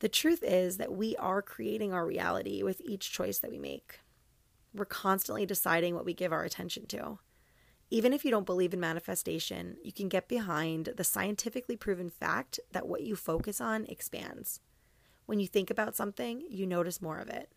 The truth is that we are creating our reality with each choice that we make. We're constantly deciding what we give our attention to. Even if you don't believe in manifestation, you can get behind the scientifically proven fact that what you focus on expands. When you think about something, you notice more of it.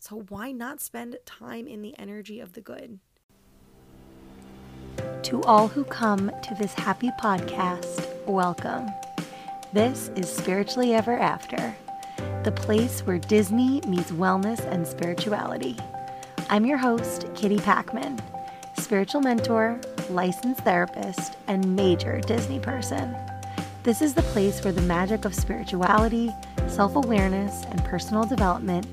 So, why not spend time in the energy of the good? To all who come to this happy podcast, welcome. This is Spiritually Ever After, the place where Disney meets wellness and spirituality. I'm your host, Kitty Packman, spiritual mentor, licensed therapist, and major Disney person. This is the place where the magic of spirituality, self awareness, and personal development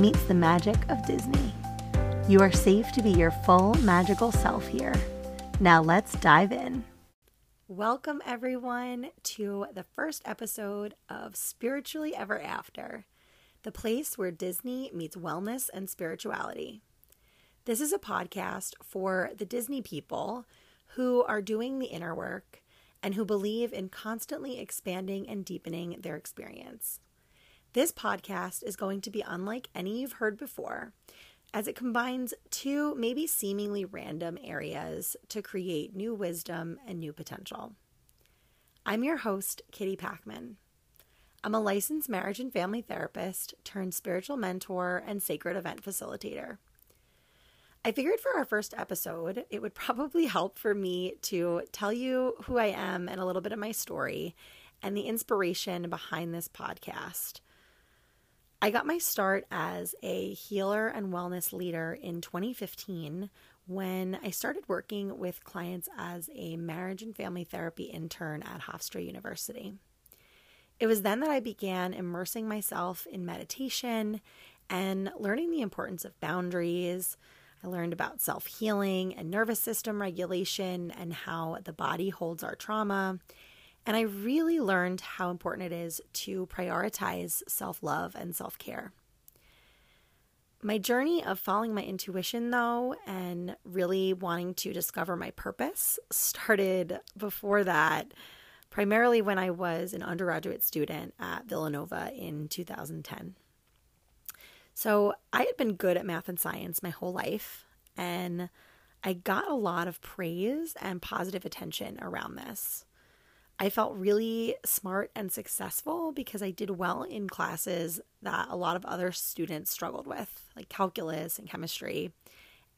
meets the magic of Disney. You are safe to be your full magical self here. Now let's dive in. Welcome, everyone, to the first episode of Spiritually Ever After, the place where Disney meets wellness and spirituality. This is a podcast for the Disney people who are doing the inner work and who believe in constantly expanding and deepening their experience. This podcast is going to be unlike any you've heard before, as it combines two maybe seemingly random areas to create new wisdom and new potential. I'm your host, Kitty Packman. I'm a licensed marriage and family therapist turned spiritual mentor and sacred event facilitator. I figured for our first episode, it would probably help for me to tell you who I am and a little bit of my story and the inspiration behind this podcast. I got my start as a healer and wellness leader in 2015 when I started working with clients as a marriage and family therapy intern at Hofstra University. It was then that I began immersing myself in meditation and learning the importance of boundaries. I learned about self healing and nervous system regulation and how the body holds our trauma and I really learned how important it is to prioritize self love and self care. My journey of following my intuition, though, and really wanting to discover my purpose started before that, primarily when I was an undergraduate student at Villanova in 2010. So I had been good at math and science my whole life, and I got a lot of praise and positive attention around this. I felt really smart and successful because I did well in classes that a lot of other students struggled with, like calculus and chemistry.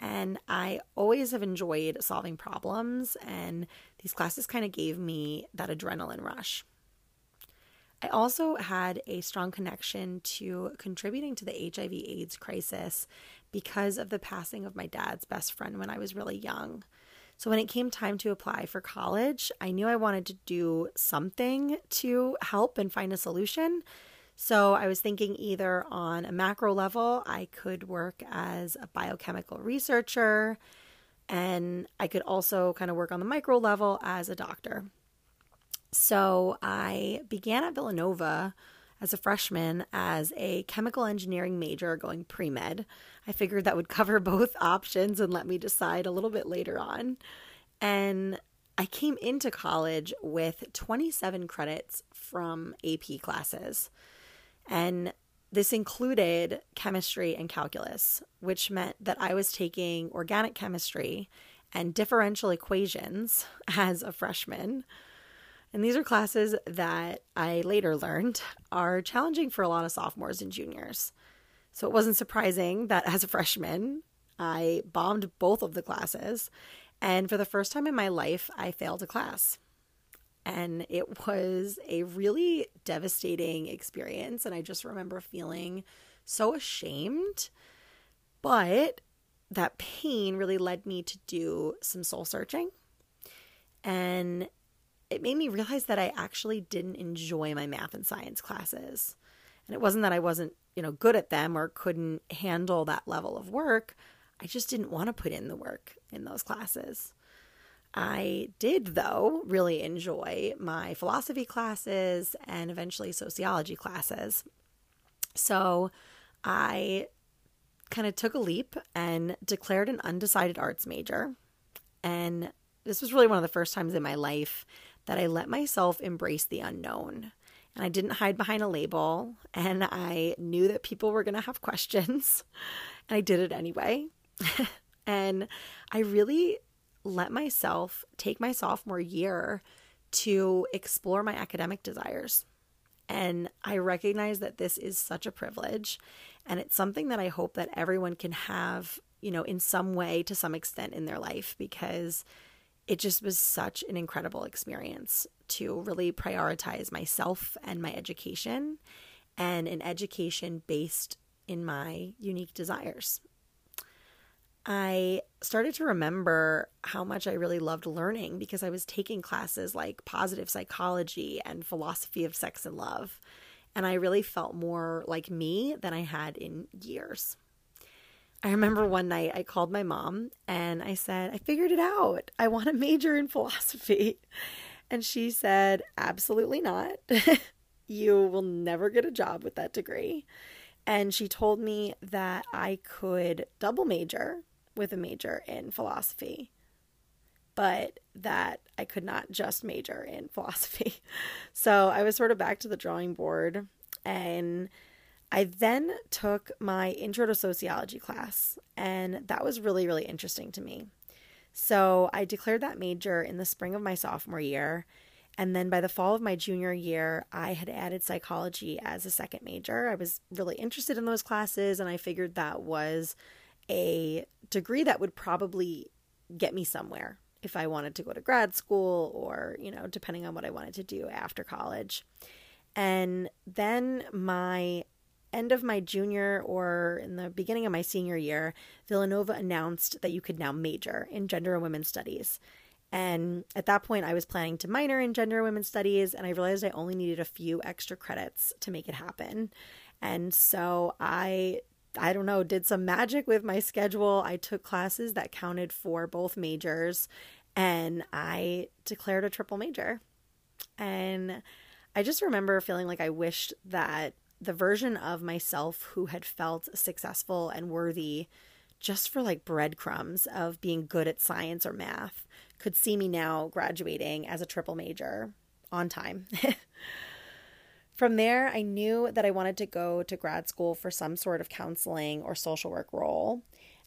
And I always have enjoyed solving problems, and these classes kind of gave me that adrenaline rush. I also had a strong connection to contributing to the HIV AIDS crisis because of the passing of my dad's best friend when I was really young. So when it came time to apply for college, I knew I wanted to do something to help and find a solution. So I was thinking either on a macro level, I could work as a biochemical researcher, and I could also kind of work on the micro level as a doctor. So I began at Villanova as a freshman as a chemical engineering major going pre med. I figured that would cover both options and let me decide a little bit later on. And I came into college with 27 credits from AP classes. And this included chemistry and calculus, which meant that I was taking organic chemistry and differential equations as a freshman. And these are classes that I later learned are challenging for a lot of sophomores and juniors. So it wasn't surprising that as a freshman, I bombed both of the classes. And for the first time in my life, I failed a class. And it was a really devastating experience. And I just remember feeling so ashamed. But that pain really led me to do some soul searching. And it made me realize that I actually didn't enjoy my math and science classes. And it wasn't that I wasn't, you know, good at them or couldn't handle that level of work. I just didn't want to put in the work in those classes. I did, though, really enjoy my philosophy classes and eventually sociology classes. So I kind of took a leap and declared an undecided arts major. And this was really one of the first times in my life that I let myself embrace the unknown And I didn't hide behind a label, and I knew that people were going to have questions, and I did it anyway. and I really let myself take my sophomore year to explore my academic desires. And I recognize that this is such a privilege. And it's something that I hope that everyone can have, you know, in some way to some extent in their life because it just was such an incredible experience to really prioritize myself and my education and an education based in my unique desires. I started to remember how much I really loved learning because I was taking classes like positive psychology and philosophy of sex and love. And I really felt more like me than I had in years. I remember one night I called my mom and I said, I figured it out. I want to major in philosophy. And she said, Absolutely not. you will never get a job with that degree. And she told me that I could double major with a major in philosophy, but that I could not just major in philosophy. So I was sort of back to the drawing board. And I then took my intro to sociology class, and that was really, really interesting to me. So I declared that major in the spring of my sophomore year. And then by the fall of my junior year, I had added psychology as a second major. I was really interested in those classes, and I figured that was a degree that would probably get me somewhere if I wanted to go to grad school or, you know, depending on what I wanted to do after college. And then my end of my junior or in the beginning of my senior year, Villanova announced that you could now major in gender and women's studies. And at that point, I was planning to minor in gender and women's studies, and I realized I only needed a few extra credits to make it happen. And so I I don't know, did some magic with my schedule. I took classes that counted for both majors and I declared a triple major. And I just remember feeling like I wished that the version of myself who had felt successful and worthy just for like breadcrumbs of being good at science or math could see me now graduating as a triple major on time. From there, I knew that I wanted to go to grad school for some sort of counseling or social work role.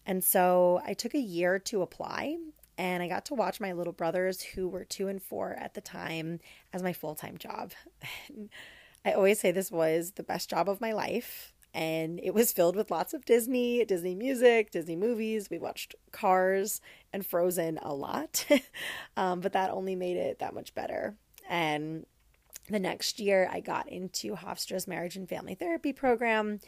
And so I took a year to apply and I got to watch my little brothers, who were two and four at the time, as my full time job. I always say this was the best job of my life. And it was filled with lots of Disney, Disney music, Disney movies. We watched Cars and Frozen a lot, um, but that only made it that much better. And the next year, I got into Hofstra's marriage and family therapy program.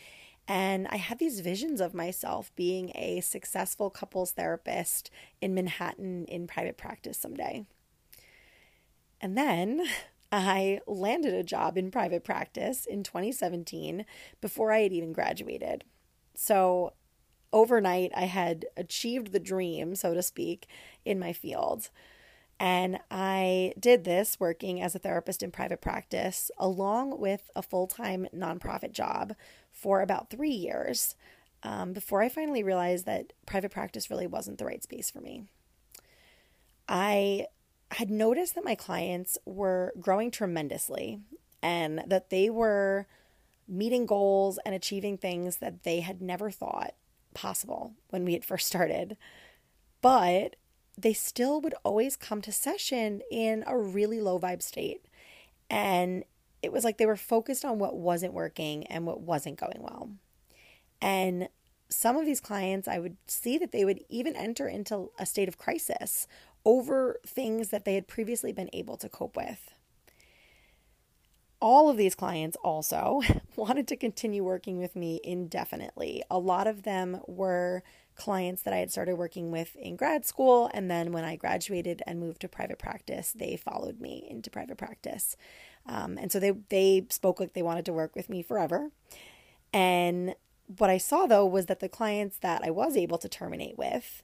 And I had these visions of myself being a successful couples therapist in Manhattan in private practice someday. And then I landed a job in private practice in 2017 before I had even graduated. So overnight, I had achieved the dream, so to speak, in my field. And I did this working as a therapist in private practice, along with a full time nonprofit job for about three years um, before I finally realized that private practice really wasn't the right space for me. I had noticed that my clients were growing tremendously and that they were meeting goals and achieving things that they had never thought possible when we had first started. But they still would always come to session in a really low vibe state. And it was like they were focused on what wasn't working and what wasn't going well. And some of these clients, I would see that they would even enter into a state of crisis over things that they had previously been able to cope with. All of these clients also wanted to continue working with me indefinitely. A lot of them were clients that I had started working with in grad school. And then when I graduated and moved to private practice, they followed me into private practice. Um, and so they, they spoke like they wanted to work with me forever. And what I saw though was that the clients that I was able to terminate with,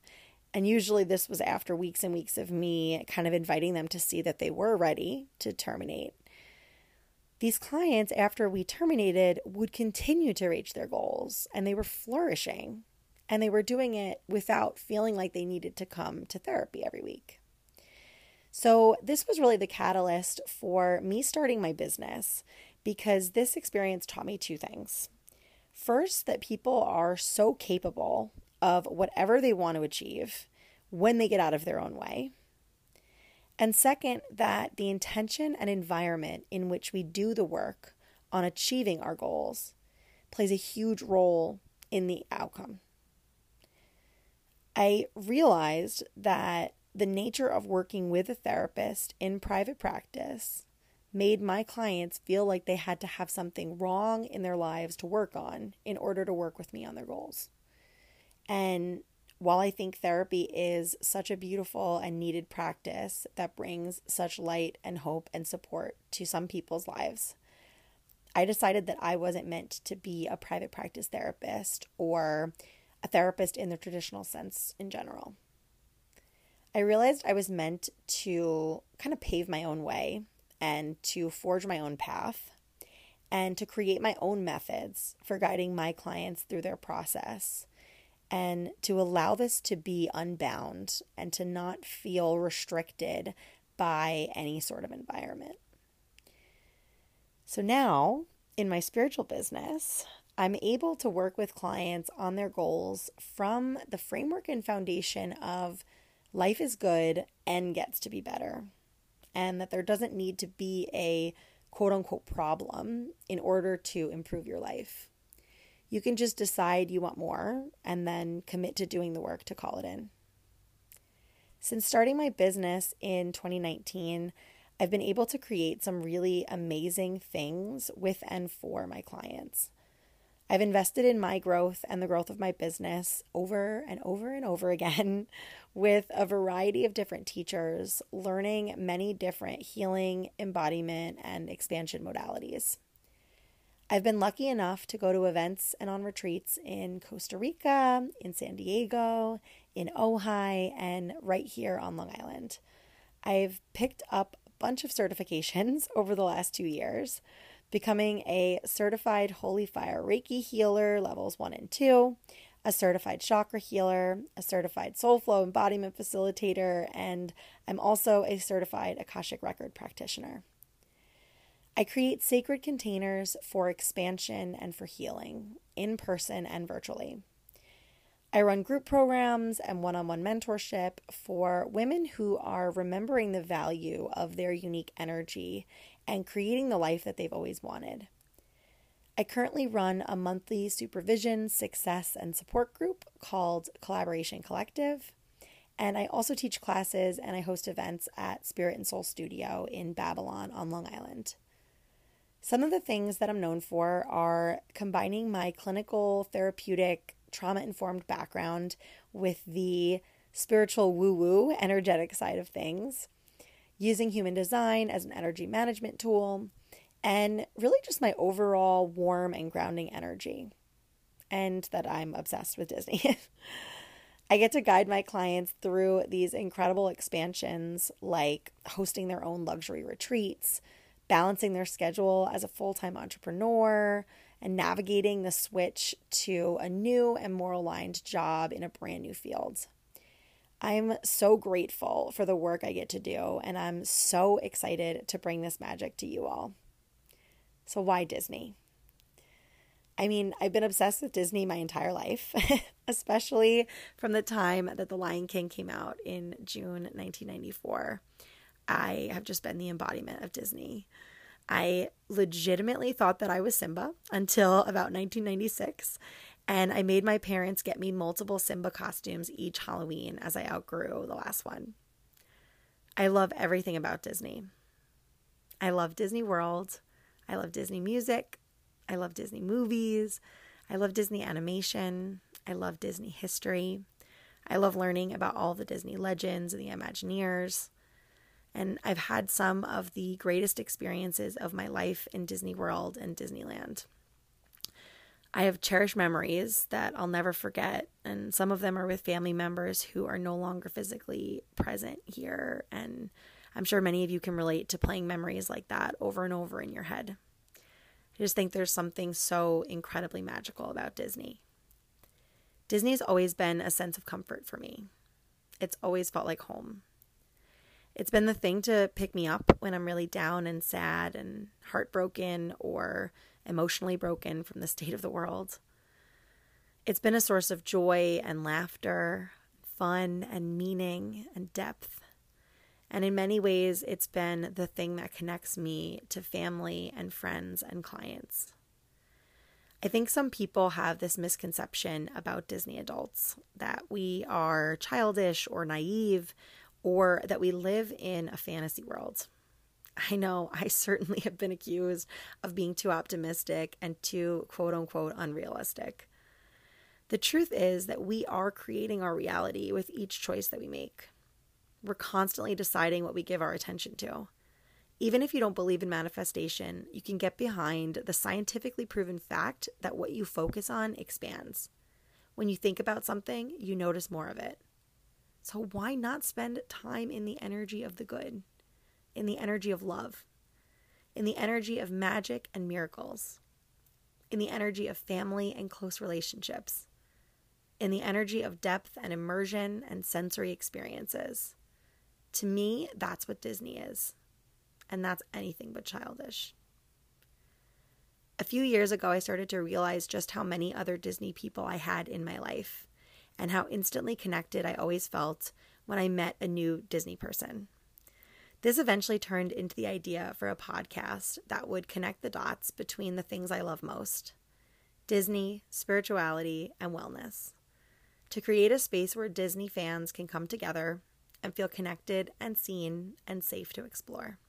and usually this was after weeks and weeks of me kind of inviting them to see that they were ready to terminate. These clients, after we terminated, would continue to reach their goals and they were flourishing and they were doing it without feeling like they needed to come to therapy every week. So, this was really the catalyst for me starting my business because this experience taught me two things. First, that people are so capable of whatever they want to achieve when they get out of their own way. And second, that the intention and environment in which we do the work on achieving our goals plays a huge role in the outcome. I realized that the nature of working with a therapist in private practice made my clients feel like they had to have something wrong in their lives to work on in order to work with me on their goals. And while I think therapy is such a beautiful and needed practice that brings such light and hope and support to some people's lives, I decided that I wasn't meant to be a private practice therapist or a therapist in the traditional sense in general. I realized I was meant to kind of pave my own way and to forge my own path and to create my own methods for guiding my clients through their process and to allow this to be unbound and to not feel restricted by any sort of environment. So now, in my spiritual business, I'm able to work with clients on their goals from the framework and foundation of life is good and gets to be better, and that there doesn't need to be a quote unquote problem in order to improve your life. You can just decide you want more and then commit to doing the work to call it in. Since starting my business in 2019, I've been able to create some really amazing things with and for my clients. I've invested in my growth and the growth of my business over and over and over again with a variety of different teachers, learning many different healing, embodiment, and expansion modalities. I've been lucky enough to go to events and on retreats in Costa Rica, in San Diego, in Ojai, and right here on Long Island. I've picked up a bunch of certifications over the last two years, becoming a certified Holy Fire Reiki healer, levels one and two, a certified chakra healer, a certified soul flow embodiment facilitator, and I'm also a certified Akashic Record practitioner. I create sacred containers for expansion and for healing, in person and virtually. I run group programs and one on one mentorship for women who are remembering the value of their unique energy and creating the life that they've always wanted. I currently run a monthly supervision, success, and support group called Collaboration Collective. And I also teach classes and I host events at Spirit and Soul Studio in Babylon on Long Island. Some of the things that I'm known for are combining my clinical, therapeutic, trauma informed background with the spiritual woo woo, energetic side of things, using human design as an energy management tool, and really just my overall warm and grounding energy. And that I'm obsessed with Disney. I get to guide my clients through these incredible expansions like hosting their own luxury retreats balancing their schedule as a full time entrepreneur, and navigating the switch to a new and more aligned job in a brand new field. I'm so grateful for the work I get to do, and I'm so excited to bring this magic to you all. So, why Disney? I mean, I've been obsessed with Disney my entire life, especially from the time that The Lion King came out in June 1994. I have just been the embodiment of Disney. I legitimately thought that I was Simba until about 1996. And I made my parents get me multiple Simba costumes each Halloween as I outgrew the last one. I love everything about Disney. I love Disney World. I love Disney music. I love Disney movies. I love Disney animation. I love Disney history. I love learning about all the Disney legends and the Imagineers. And I've had some of the greatest experiences of my life in Disney World and Disneyland. I have cherished memories that I'll never forget, and some of them are with family members who are no longer physically present here. And I'm sure many of you can relate to playing memories like that over and over in your head. I just think there's something so incredibly magical about Disney. Disney's always been a sense of comfort for me. It's always felt like home. It's been the thing to pick me up when I'm really down and sad and heartbroken or emotionally broken from the state of the world. It's been a source of joy and laughter, fun and meaning and depth. And in many ways, it's been the thing that connects me to family and friends and clients. I think some people have this misconception about Disney adults that we are childish or naive or that we live in a fantasy world. I know I certainly have been accused of being too optimistic and too quote unquote unrealistic. The truth is that we are creating our reality with each choice that we make. We're constantly deciding what we give our attention to. Even if you don't believe in manifestation, you can get behind the scientifically proven fact that what you focus on expands. When you think about something, you notice more of it. So, why not spend time in the energy of the good, in the energy of love, in the energy of magic and miracles, in the energy of family and close relationships, in the energy of depth and immersion and sensory experiences? To me, that's what Disney is. And that's anything but childish. A few years ago, I started to realize just how many other Disney people I had in my life and how instantly connected I always felt when I met a new Disney person. This eventually turned into the idea for a podcast that would connect the dots between the things I love most Disney, spirituality, and wellness. To create a space where Disney fans can come together and feel connected and seen and safe to explore.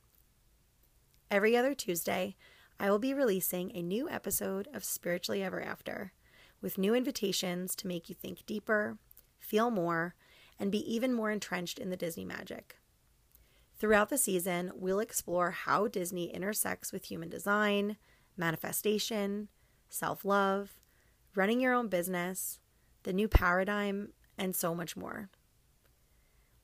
Every other Tuesday, I will be releasing a new episode of Spiritually Ever After with new invitations to make you think deeper, feel more, and be even more entrenched in the Disney magic. Throughout the season, we'll explore how Disney intersects with human design, manifestation, self love, running your own business, the new paradigm, and so much more.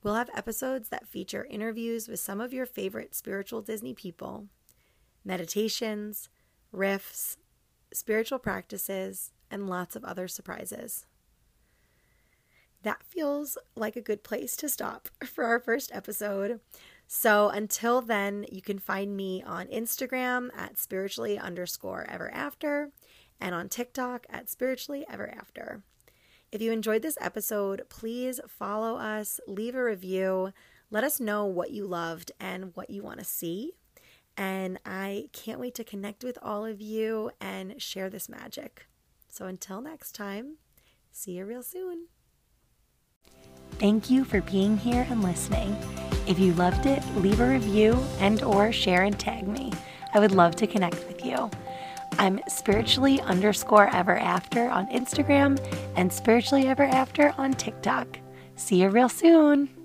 We'll have episodes that feature interviews with some of your favorite spiritual Disney people, meditations, riffs, spiritual practices, and lots of other surprises. That feels like a good place to stop for our first episode. So until then, you can find me on Instagram at spiritually underscore ever after and on TikTok at spiritually ever after. If you enjoyed this episode, please follow us, leave a review, let us know what you loved and what you want to see. And I can't wait to connect with all of you and share this magic. So until next time, see you real soon. Thank you for being here and listening. If you loved it, leave a review and or share and tag me. I would love to connect with you. I'm spiritually underscore ever after on Instagram and spiritually ever after on TikTok. See you real soon.